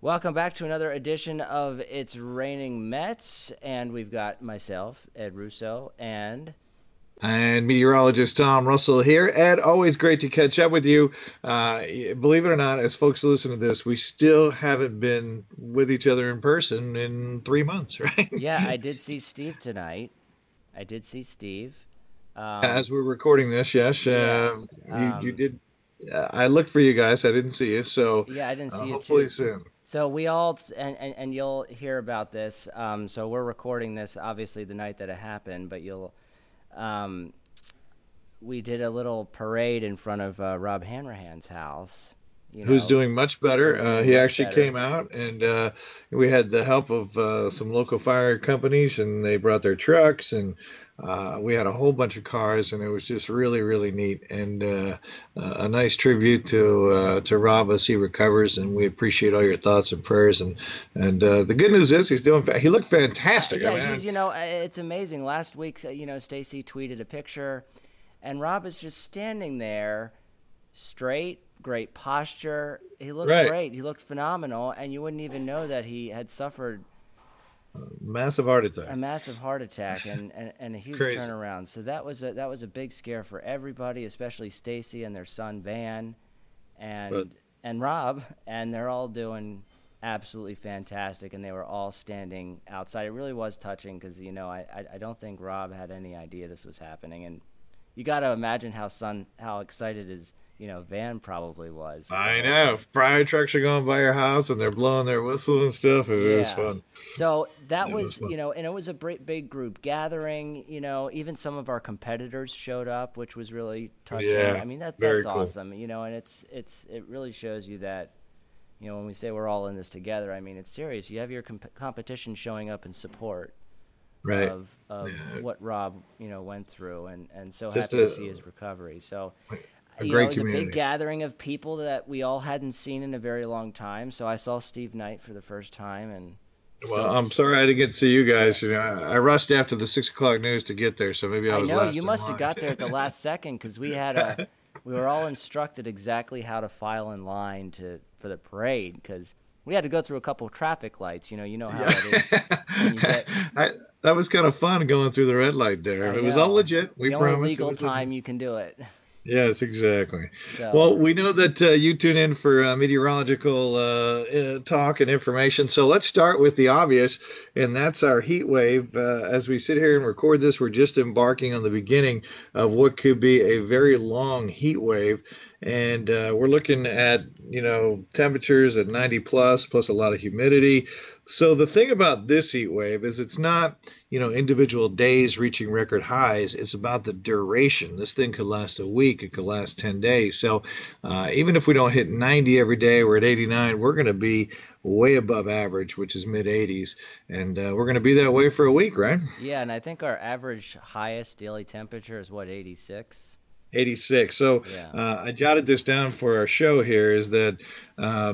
Welcome back to another edition of It's Raining Mets, and we've got myself, Ed Russo, and and meteorologist Tom Russell here. Ed, always great to catch up with you. Uh, believe it or not, as folks listen to this, we still haven't been with each other in person in three months, right? yeah, I did see Steve tonight. I did see Steve. Um, as we're recording this, yes, uh, yeah, you, you, um, did. Uh, I looked for you guys. I didn't see you, so yeah, I didn't see uh, you. Hopefully too. soon. So we all and, and, and you'll hear about this. Um, so we're recording this obviously the night that it happened, but you'll um, we did a little parade in front of uh, Rob Hanrahan's house. You know, Who's doing much better? Uh, he actually better. came out, and uh, we had the help of uh, some local fire companies, and they brought their trucks, and uh, we had a whole bunch of cars, and it was just really, really neat, and uh, a nice tribute to uh, to Rob as he recovers. And we appreciate all your thoughts and prayers. And and the good news is he's doing. Fa- he looked fantastic. Yeah, I mean, he's you know it's amazing. Last week, you know, Stacy tweeted a picture and Rob is just standing there, straight, great posture. He looked right. great. He looked phenomenal, and you wouldn't even know that he had suffered massive heart attack. A massive heart attack and, and, and a huge Crazy. turnaround. So that was a that was a big scare for everybody, especially Stacy and their son Van, and but, and Rob, and they're all doing absolutely fantastic, and they were all standing outside. It really was touching because you know I, I I don't think Rob had any idea this was happening, and you got to imagine how son how excited his you know van probably was. I know fire trucks are going by your house and they're blowing their whistle and stuff. It yeah. was fun. So that was, was you know, and it was a great big group gathering. You know, even some of our competitors showed up, which was really touching. Yeah, I mean that that's cool. awesome. You know, and it's it's it really shows you that. You know, when we say we're all in this together, I mean it's serious. You have your comp- competition showing up in support, right. of, of yeah. what Rob you know went through, and and so Just happy a, to see his recovery. So. A you great know, it was community. a big gathering of people that we all hadn't seen in a very long time. So I saw Steve Knight for the first time, and well, I'm sorry I didn't get to see you guys. You know, I, I rushed after the six o'clock news to get there, so maybe I was. I know you must have got there at the last second because we had a, we were all instructed exactly how to file in line to for the parade because we had to go through a couple of traffic lights. You know, you know how it is. Get, I, that was kind of fun going through the red light there. it was all legit. We the promise. only legal time you can do it. Yes, exactly. So, well, we know that uh, you tune in for uh, meteorological uh, uh, talk and information. So let's start with the obvious, and that's our heat wave. Uh, as we sit here and record this, we're just embarking on the beginning of what could be a very long heat wave and uh, we're looking at you know temperatures at 90 plus plus a lot of humidity. So the thing about this heat wave is it's not you know individual days reaching record highs. It's about the duration. This thing could last a week. It could last 10 days. So uh, even if we don't hit 90 every day we're at 89 we're going to be way above average which is mid 80s and uh, we're going to be that way for a week right? Yeah and i think our average highest daily temperature is what 86 86. So yeah. uh, I jotted this down for our show here is that uh,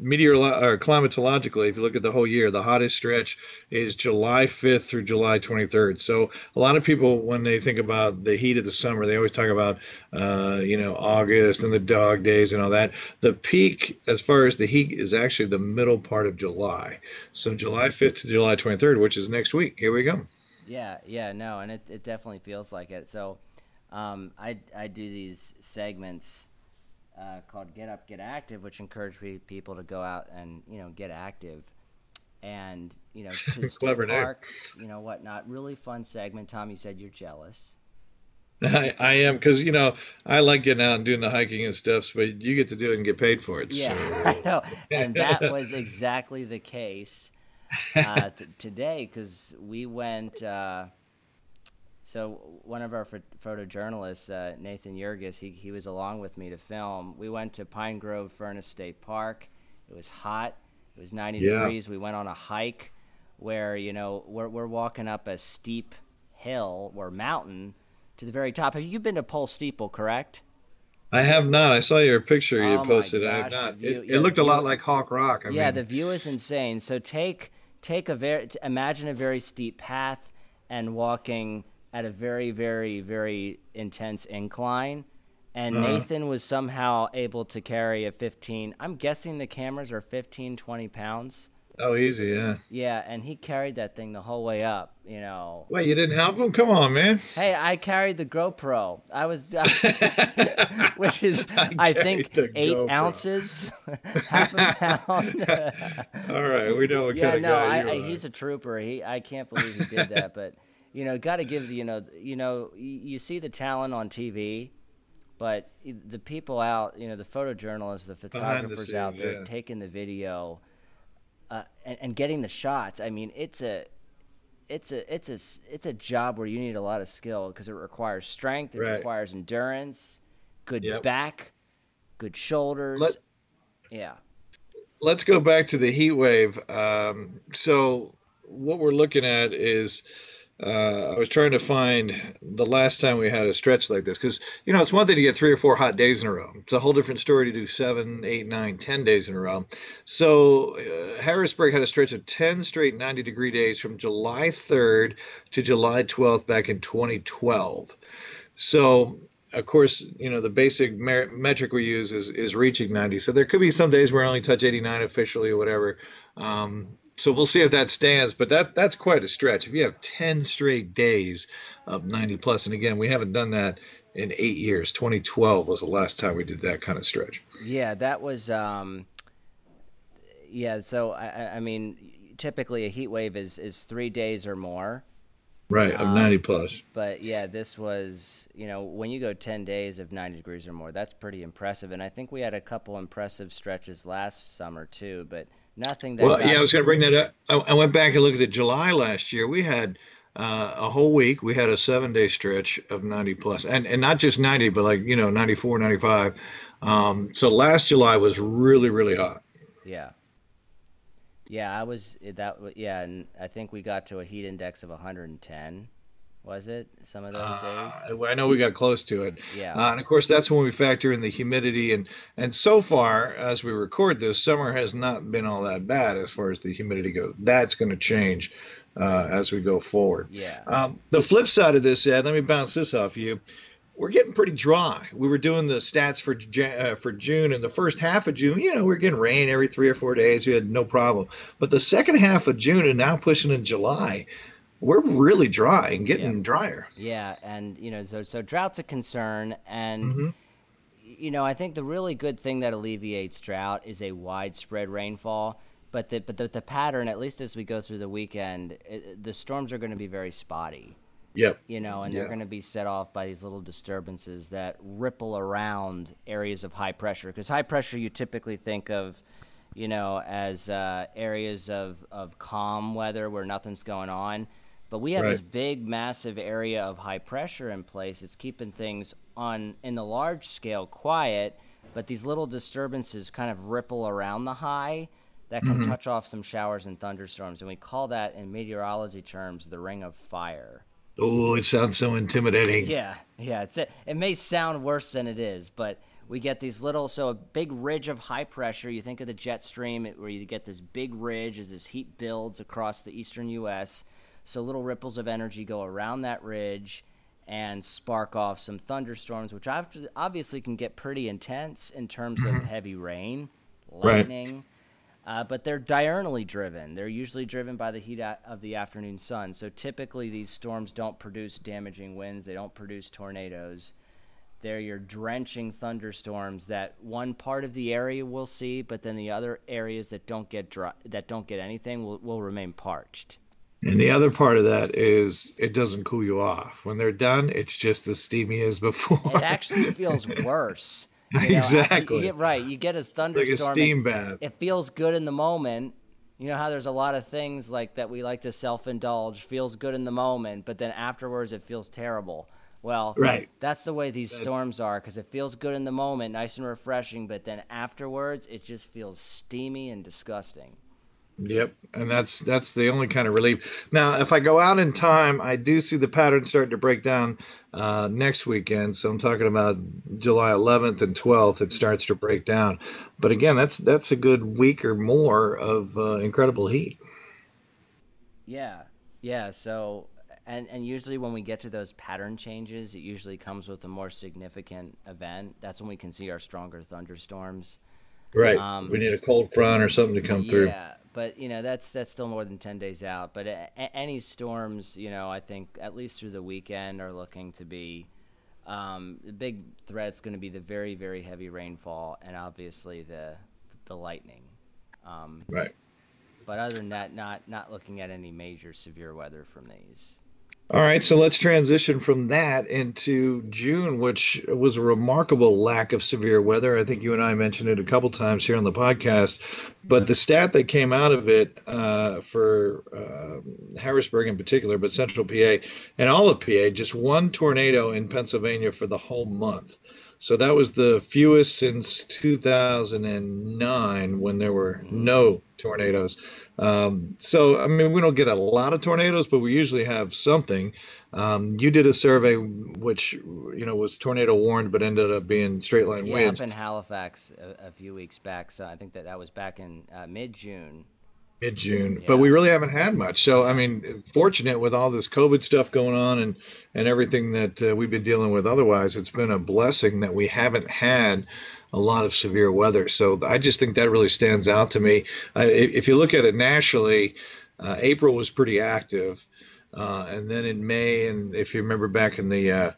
meteorolo- or climatologically, if you look at the whole year, the hottest stretch is July 5th through July 23rd. So a lot of people, when they think about the heat of the summer, they always talk about, uh, you know, August and the dog days and all that. The peak, as far as the heat, is actually the middle part of July. So July 5th to July 23rd, which is next week. Here we go. Yeah, yeah, no, and it, it definitely feels like it. So um, I, I do these segments uh, called Get Up, Get Active, which encourage people to go out and, you know, get active. And, you know, to Clever parks, you know, whatnot. Really fun segment. Tom, you said you're jealous. I, I am because you know I like getting out and doing the hiking and stuff, but you get to do it and get paid for it. Yeah, so. I know, and that was exactly the case uh, t- today because we went. Uh, so one of our photojournalists, uh, Nathan Yurgis, he, he was along with me to film. We went to Pine Grove Furnace State Park. It was hot. It was 90 yeah. degrees. We went on a hike where, you know, we're, we're walking up a steep hill or mountain to the very top. Have you been to Pole Steeple, correct? I have not. I saw your picture you oh posted. Gosh, I have not. View, it, yeah, it, looked a lot like Hawk Rock. I yeah, mean. the view is insane. So take take a very imagine a very steep path and walking at a very, very, very intense incline. and uh-huh. Nathan was somehow able to carry a 15. I'm guessing the cameras are 15, 20 pounds. Oh, easy, yeah. Yeah, and he carried that thing the whole way up. You know. Wait, you didn't help him? Come on, man. Hey, I carried the GoPro. I was, uh, which is, I, I think, eight GoPro. ounces, half a pound. All right, we know what yeah, kind no, of guy I, I, he's a trooper. He, I can't believe he did that, but you know, got to give you know, you know, you, see the talent on TV but the people out, you know, the photojournalists, the photographers the scene, out there yeah. taking the video uh, and, and getting the shots. I mean, it's a it's a it's a it's a job where you need a lot of skill because it requires strength, it right. requires endurance, good yep. back, good shoulders. Let, yeah. Let's go back to the heat wave. Um, so what we're looking at is uh, I was trying to find the last time we had a stretch like this because you know it's one thing to get three or four hot days in a row. It's a whole different story to do seven, eight, nine, ten days in a row. So uh, Harrisburg had a stretch of ten straight 90 degree days from July 3rd to July 12th back in 2012. So of course, you know the basic mer- metric we use is is reaching 90. So there could be some days where I only touch 89 officially or whatever. Um, so we'll see if that stands, but that that's quite a stretch. If you have 10 straight days of 90 plus, and again, we haven't done that in eight years. 2012 was the last time we did that kind of stretch. Yeah, that was. Um, yeah, so I, I mean, typically a heat wave is is three days or more. Right, of um, 90 plus. But yeah, this was, you know, when you go 10 days of 90 degrees or more, that's pretty impressive. And I think we had a couple impressive stretches last summer too, but Nothing. That well, yeah, I was going to bring that up. I, I, went back and looked at July last year. We had uh, a whole week. We had a seven day stretch of 90 plus, and and not just 90, but like you know 94, 95. Um, so last July was really really hot. Yeah. Yeah, I was that. Yeah, and I think we got to a heat index of 110 was it some of those uh, days? I know we got close to it. Yeah. Uh, and of course, that's when we factor in the humidity. And, and so far, as we record this, summer has not been all that bad as far as the humidity goes. That's going to change uh, as we go forward. Yeah. Um, the flip side of this, Ed, let me bounce this off you. We're getting pretty dry. We were doing the stats for uh, for June, and the first half of June, you know, we are getting rain every three or four days. We had no problem. But the second half of June and now pushing in July, we're really dry and getting yeah. drier. Yeah, and you know, so so drought's a concern, and mm-hmm. you know, I think the really good thing that alleviates drought is a widespread rainfall. But the but the, the pattern, at least as we go through the weekend, it, the storms are going to be very spotty. Yep. You know, and yeah. they're going to be set off by these little disturbances that ripple around areas of high pressure. Because high pressure, you typically think of you know, as uh, areas of, of calm weather where nothing's going on. But we have right. this big, massive area of high pressure in place. It's keeping things on in the large scale quiet, but these little disturbances kind of ripple around the high that can mm-hmm. touch off some showers and thunderstorms, and we call that in meteorology terms the ring of fire. Oh, it sounds so intimidating. Yeah, yeah. It's it. It may sound worse than it is, but we get these little so a big ridge of high pressure. You think of the jet stream, where you get this big ridge as this heat builds across the eastern U.S so little ripples of energy go around that ridge and spark off some thunderstorms, which obviously can get pretty intense in terms of mm-hmm. heavy rain, lightning. Right. Uh, but they're diurnally driven. They're usually driven by the heat of the afternoon sun. So typically, these storms don't produce damaging winds. They don't produce tornadoes. They're your drenching thunderstorms that one part of the area will see, but then the other areas that don't get dry, that don't get anything will, will remain parched. And the other part of that is it doesn't cool you off. When they're done, it's just as steamy as before. It actually feels worse. You know, exactly. You get right. You get a thunderstorm. Like a steam bath. It feels good in the moment. You know how there's a lot of things like that we like to self-indulge. Feels good in the moment, but then afterwards it feels terrible. Well, right. That's the way these storms are because it feels good in the moment, nice and refreshing, but then afterwards it just feels steamy and disgusting. Yep, and that's that's the only kind of relief. Now, if I go out in time, I do see the pattern starting to break down uh, next weekend. So I'm talking about July 11th and 12th. It starts to break down, but again, that's that's a good week or more of uh, incredible heat. Yeah, yeah. So and and usually when we get to those pattern changes, it usually comes with a more significant event. That's when we can see our stronger thunderstorms. Right. Um, we need a cold front or something to come yeah, through. Yeah, but you know that's that's still more than ten days out. But a, a, any storms, you know, I think at least through the weekend are looking to be. Um, the big threat is going to be the very very heavy rainfall and obviously the the lightning. Um, right. But other than that, not not looking at any major severe weather from these. All right, so let's transition from that into June, which was a remarkable lack of severe weather. I think you and I mentioned it a couple times here on the podcast, but the stat that came out of it uh, for uh, Harrisburg in particular, but Central PA and all of PA, just one tornado in Pennsylvania for the whole month. So that was the fewest since 2009 when there were no tornadoes. Um, so, I mean, we don't get a lot of tornadoes, but we usually have something. Um, you did a survey which, you know, was tornado warned, but ended up being straight line yeah, winds. up in Halifax a, a, few weeks back. So I think that that was back in uh, mid June mid June, yeah. but we really haven't had much. So I mean, fortunate with all this COVID stuff going on and and everything that uh, we've been dealing with. Otherwise, it's been a blessing that we haven't had a lot of severe weather. So I just think that really stands out to me. Uh, if you look at it nationally, uh, April was pretty active, uh, and then in May, and if you remember back in the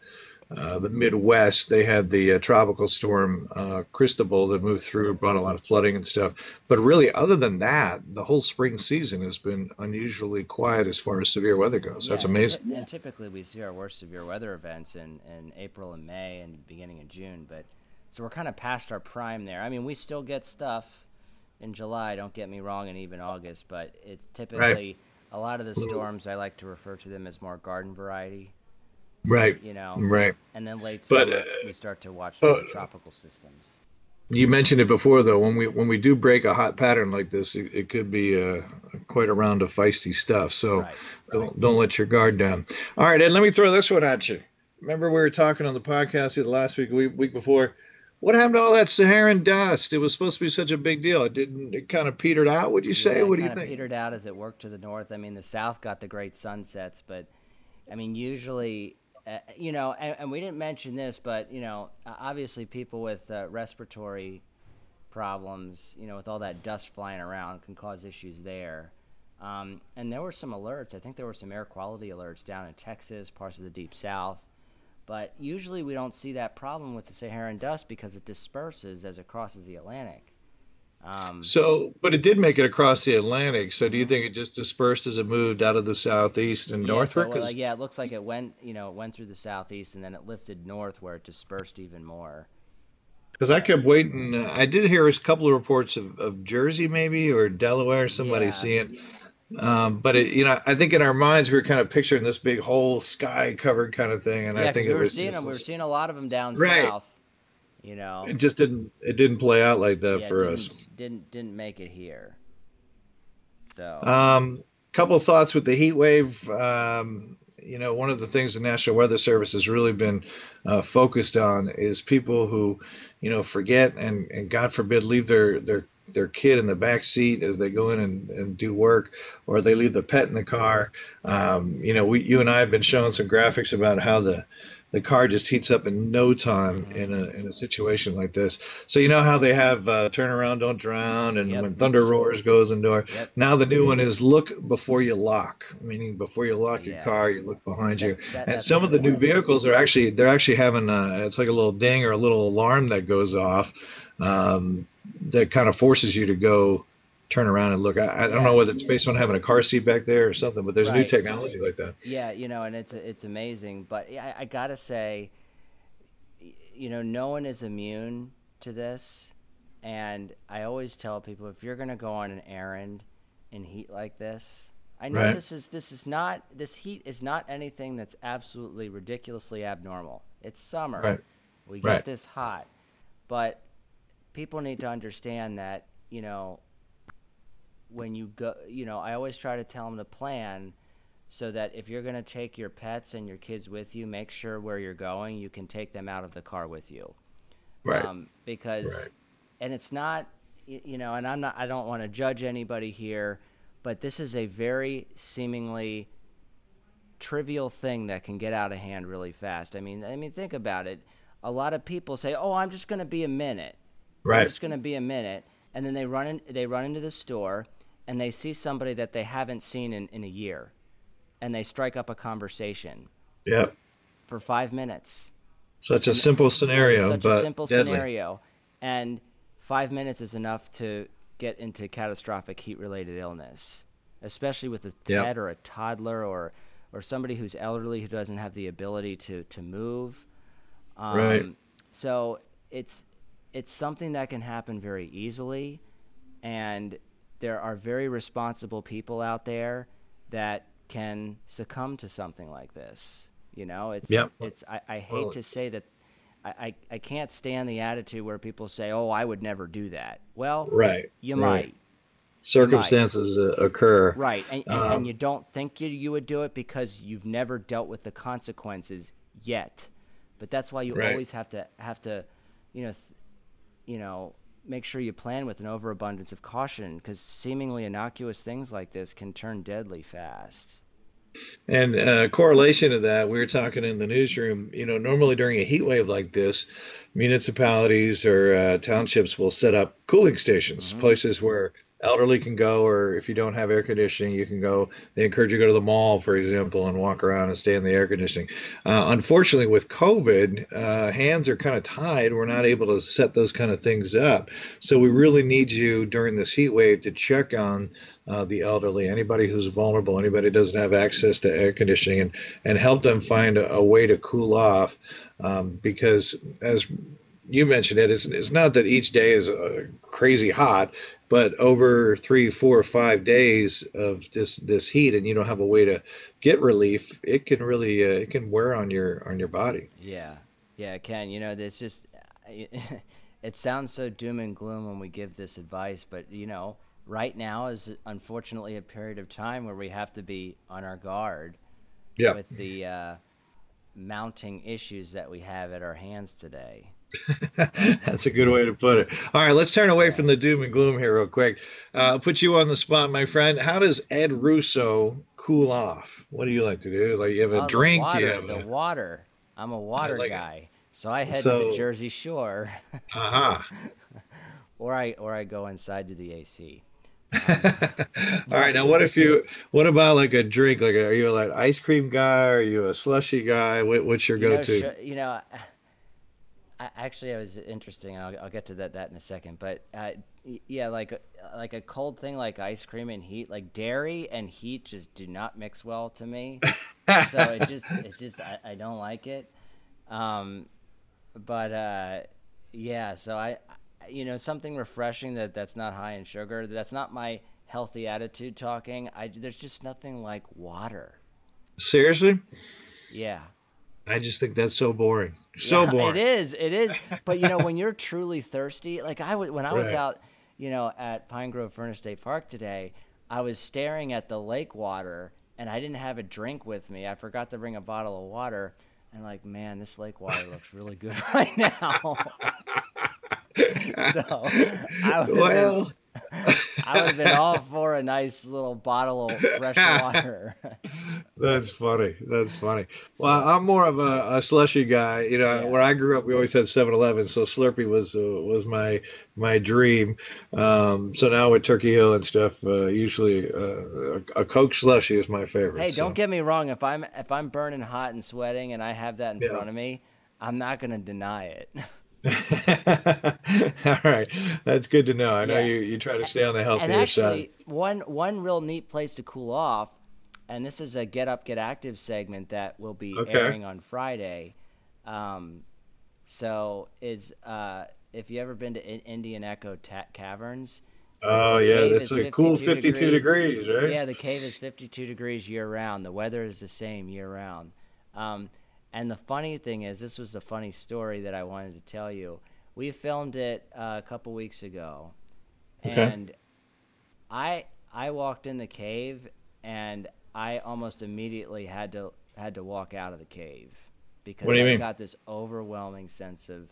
uh, the Midwest, they had the uh, tropical storm uh, Cristobal that moved through, brought a lot of flooding and stuff. But really, other than that, the whole spring season has been unusually quiet as far as severe weather goes. Yeah, That's amazing. And, t- and, typically, we see our worst severe weather events in, in April and May and the beginning of June. But so we're kind of past our prime there. I mean, we still get stuff in July. Don't get me wrong, and even August. But it's typically right. a lot of the storms. I like to refer to them as more garden variety Right. You know. Right. And then late summer but, uh, we start to watch uh, tropical systems. You mentioned it before, though. When we when we do break a hot pattern like this, it, it could be uh, quite a round of feisty stuff. So right, don't don't let your guard down. All right, Ed. Let me throw this one at you. Remember we were talking on the podcast the last week, week, week before. What happened to all that Saharan dust? It was supposed to be such a big deal. It didn't. It kind of petered out. Would you say? Yeah, what do you think? Petered out as it worked to the north. I mean, the south got the great sunsets, but I mean, usually uh, you know, and, and, we didn't mention this, but you know, obviously people with uh, respiratory problems, you know, with all that dust flying around, can cause issues there. Um, and there were some alerts. I think there were some air quality alerts down in Texas, parts of the deep south. But usually we don't see that problem with the Saharan dust because it disperses as it crosses the Atlantic. Um, so, but it did make it across the Atlantic. So, do you think it just dispersed as it moved out of the southeast and yeah, northward? So, well, yeah, it looks like it went, you know, it went through the southeast and then it lifted north where it dispersed even more. Because I kept waiting. Uh, I did hear a couple of reports of, of Jersey, maybe or Delaware, somebody yeah. seeing. Um, but it, you know, I think in our minds we were kind of picturing this big whole sky covered kind of thing, and yeah, I think we were seeing them. We were seeing a lot of them down right. south. You know, it just didn't. It didn't play out like that yeah, for us didn't didn't make it here. So, um, couple thoughts with the heat wave. Um, you know, one of the things the National Weather Service has really been uh, focused on is people who, you know, forget and, and God forbid leave their their their kid in the back seat as they go in and, and do work, or they leave the pet in the car. Um, you know, we you and I have been showing some graphics about how the the car just heats up in no time in a in a situation like this. So you know how they have uh, turn around, don't drown, and yep. when thunder roars goes indoor. Yep. Now the new one is look before you lock, meaning before you lock yeah. your car, you look behind that, you. That, and some of the new vehicles are actually they're actually having a, it's like a little ding or a little alarm that goes off um, that kind of forces you to go turn around and look. I, I don't know whether it's based on having a car seat back there or something, but there's right. new technology like that. Yeah, you know, and it's it's amazing. But I, I gotta say, you know, no one is immune to this, and I always tell people if you're gonna go on an errand in heat like this. I know right. this is this is not this heat is not anything that's absolutely ridiculously abnormal. It's summer. Right. We get this hot. But people need to understand that, you know, when you go, you know, I always try to tell them to plan so that if you're going to take your pets and your kids with you, make sure where you're going, you can take them out of the car with you. Right. Um, because, right. and it's not, you know, and I'm not, I don't want to judge anybody here, but this is a very seemingly trivial thing that can get out of hand really fast. I mean, I mean, think about it. A lot of people say, "Oh, I'm just going to be a minute." Right. I'm just going to be a minute, and then they run in, they run into the store and they see somebody that they haven't seen in, in a year, and they strike up a conversation. Yep. For five minutes. Such a simple scenario, such a simple deadly. scenario, and five minutes is enough to get into catastrophic heat-related illness, especially with a pet or a toddler or or somebody who's elderly who doesn't have the ability to to move. Um, Right. So it's it's something that can happen very easily, and there are very responsible people out there that can succumb to something like this. You know, it's Yep. it's I, I hate Well- to say that I, I, I can't stand the attitude where people say, "Oh, I would never do that." Well, Right. you right. might, Circumstances uh, occur. right, and, and, Um, and you don't think you you would do it because you've never dealt with the consequences yet. But that's why you Right. always have to have to, you know, th- you know, make sure you plan with an overabundance of caution because seemingly innocuous things like this can turn deadly fast. And uh, correlation to that, we were talking in the newsroom. You know, normally during a heat wave like this, municipalities or uh, townships will set up cooling stations, Mhm. places where elderly can go, or if you don't have air conditioning, you can go. They encourage you to go to the mall, for example, and walk around and stay in the air conditioning. Uh, unfortunately, with COVID, uh, hands are kind of tied. We're not able to set those kind of things up. So we really need you during this heat wave to check on uh, the elderly, anybody who's vulnerable, anybody doesn't have access to air conditioning, and, and help them find a, a way to cool off. Um, because as you mentioned it, it's, it's not that each day is uh, crazy hot, but over three, four, five days of this this heat, and you don't have a way to get relief, it can really uh, it can wear on your on your body. Yeah, yeah, it can. You know, there's just it sounds so doom and gloom when we give this advice, but you know, right now is unfortunately a period of time where we have to be on our guard Yeah. with the uh, mounting issues that we have at our hands today. That's a good way to put it. All right, let's turn away from the doom and gloom here real quick. Uh, I'll put you on the spot, my friend. How does Ed Russo cool off? What do you like to do? Like you have a Oh, the drink? water, you have the a water. I'm a water like it. guy, so I head to the Jersey Shore, aha? Uh-huh. or I or I go inside to the AC. Um, All right, now what if you? What about like a drink? Like, are you like ice cream guy? Are you a slushy guy? What, what's your You know, go-to? sh- you know, I, actually, I was interesting. I'll, I'll get to that that in a second. But uh, yeah, like a- like a cold thing like ice cream and heat, like dairy and heat, just do not mix well to me. so it just it just I, I don't like it. Um, but uh, yeah, so I, I- you know, something refreshing that that's not high in sugar. That's not my healthy attitude talking. I there's just nothing like water. Seriously, Yeah. I just think that's so boring. So Yeah, boring. It is. It is. But you know, when you're truly thirsty, like I was when I was Right. out, you know, at Pine Grove Furnace State Park today, I was staring at the lake water and I didn't have a drink with me. I forgot to bring a bottle of water. And like, man, this lake water looks really good right now. so I would well, been, I would have been all for a nice little bottle of fresh water. That's funny. That's funny. Well, I'm more of a, a slushy guy. You know, Yeah. where I grew up, we always had 7-Eleven, so Slurpee was uh, was my my dream. Um, so now with Turkey Hill and stuff, uh, usually uh, a, a Coke slushy is my favorite. Hey, so. don't get me wrong. If I'm if I'm burning hot and sweating and I have that in Yeah. front of me, I'm not gonna deny it. All right, that's good to know. I know Yeah. you you try to stay on the healthier and actually, side. one one real neat place to cool off, and this is a Get Up Get Active segment that will be Okay. airing on Friday. Um, so is uh, if you ever been to Indian Echo Ta- Caverns. Oh yeah, that's a cool 52 52 degrees, right? Yeah, the cave is 52 degrees year round. The weather is the same year round. Um, and the funny thing is, this was the funny story that I wanted to tell you. We filmed it uh, a couple weeks ago, Okay. and I I walked in the cave, and I almost immediately had to had to walk out of the cave because I mean? got this overwhelming sense of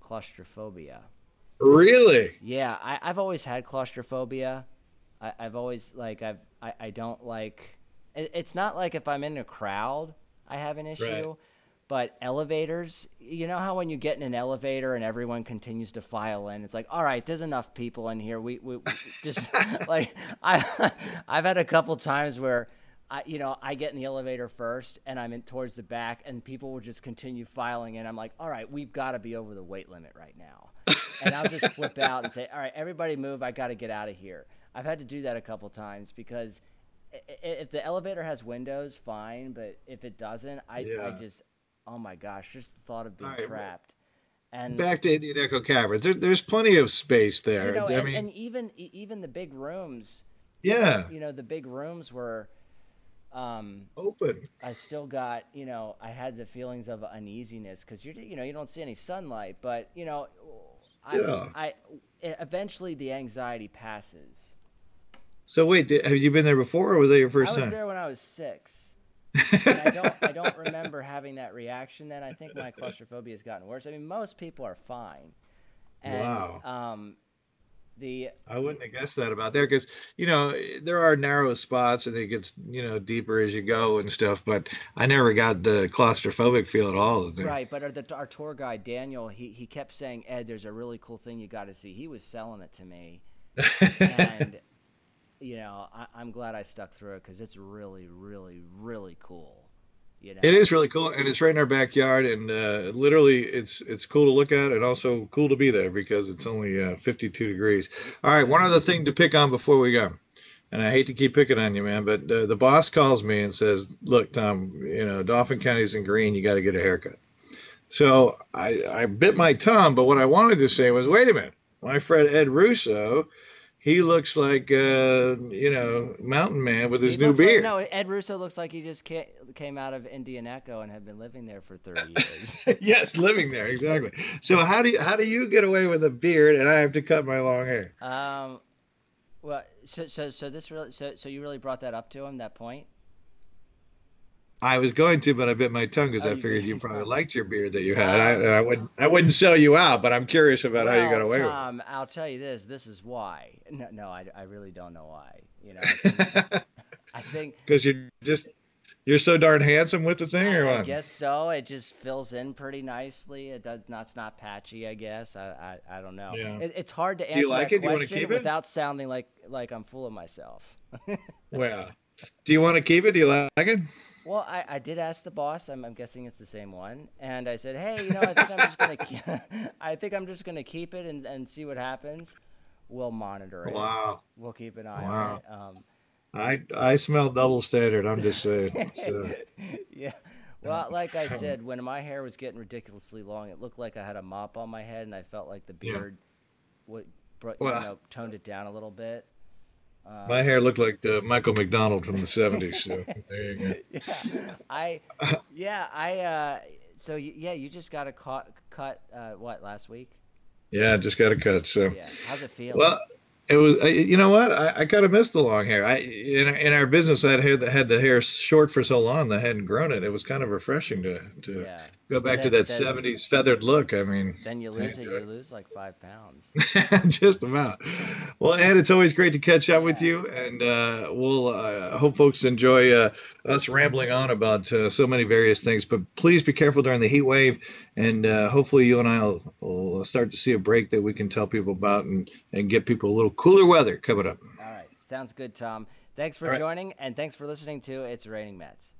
claustrophobia. Really? Yeah, I, I've always had claustrophobia. I, I've always like I've I, I don't like it's not like if I'm in a crowd, I have an issue. Right. But elevators, you know how when you get in an elevator and everyone continues to file in, it's like, all right, there's enough people in here. We, we, we just like I, I've had a couple times where I, you know, I get in the elevator first and I'm in towards the back and people will just continue filing in. I'm like, all right, we've got to be over the weight limit right now. and I'll just flip out and say, all right, everybody move. I got to get out of here. I've had to do that a couple times because if the elevator has windows, fine. But if it doesn't, I, yeah. I just, oh my gosh, just the thought of being right, trapped. And back to Indian Echo Caverns, there, there's plenty of space there. You know, and, mean, and even even the big rooms. Yeah. You know, the big rooms were um, open. I still got, you know, I had the feelings of uneasiness because you're, you know, you don't see any sunlight, but you know, I, I, eventually the anxiety passes. So wait, did, have you been there before, or was that your first time? I was time? there when I was six. I don't, I don't remember having that reaction. Then I think my claustrophobia has gotten worse. I mean, most people are fine. And, wow. Um, the I wouldn't have guessed that about there because you know there are narrow spots and it gets you know deeper as you go and stuff. But I never got the claustrophobic feel at all. Right, but our, the, our tour guide Daniel, he he kept saying, Ed, there's a really cool thing you got to see. He was selling it to me, and you know I, am glad I stuck through it because it's really, really, really cool. You know? It is really cool, and it's right in our backyard, and uh, literally, it's it's cool to look at, and also cool to be there because it's only uh, 52 degrees. All right, one other thing to pick on before we go, and I hate to keep picking on you, man, but uh, the boss calls me and says, "Look, Tom, you know Dauphin County's in green. You got to get a haircut." So I I bit my tongue, but what I wanted to say was, "Wait a minute, my friend Ed Russo." He looks like uh, you know mountain man with his he new beard. Like, no, Ed Russo looks like he just came out of Indian Echo and had been living there for thirty years. yes, living there exactly. So how do you, how do you get away with a beard and I have to cut my long hair? Um, well, so so so this really so so you really brought that up to him that point. I was going to, but I bit my tongue because oh, I figured you, probably liked your beard that you had. I, I, wouldn't, I wouldn't sell you out, but I'm curious about well, how you got away Tom, with it. I'll tell you this. This is why. No, no, I, I really don't know why. You know, I think because you're just you're so darn handsome with the thing, or what? I guess so. It just fills in pretty nicely. It does not. It's not patchy. I guess. I I, I don't know. Yeah. It, it's hard to answer like that it? question without sounding like like I'm full of myself. well, do you want to keep it? Do you like it? Well, I, I did ask the boss. I'm, I'm guessing it's the same one, and I said, "Hey, you know, I think I'm just gonna, I think I'm just gonna keep it and, and see what happens. We'll monitor it. Wow. We'll keep an eye wow. on it. Um, I I smell double standard. I'm just saying. Uh, yeah. Well, like I said, when my hair was getting ridiculously long, it looked like I had a mop on my head, and I felt like the beard, yeah. what, you know, toned it down a little bit. Uh, My hair looked like uh, Michael McDonald from the '70s. So there you go. Yeah, I, yeah, I. Uh, so yeah, you just got a cut, cut uh, what last week? Yeah, just got a cut. So yeah, how's it feel? Well, it was. You know what? I, I kind of missed the long hair. I in, in our business, I had had the hair short for so long that I hadn't grown it. It was kind of refreshing to to yeah. Go back then, to that '70s feathered look. I mean, then you lose it. You lose like five pounds. Just about. Well, Ed, it's always great to catch up yeah. with you, and uh, we'll uh, hope folks enjoy uh, us rambling on about uh, so many various things. But please be careful during the heat wave, and uh, hopefully you and I will, will start to see a break that we can tell people about and and get people a little cooler weather coming up. All right, sounds good, Tom. Thanks for joining, and thanks for listening to It's Raining Mets.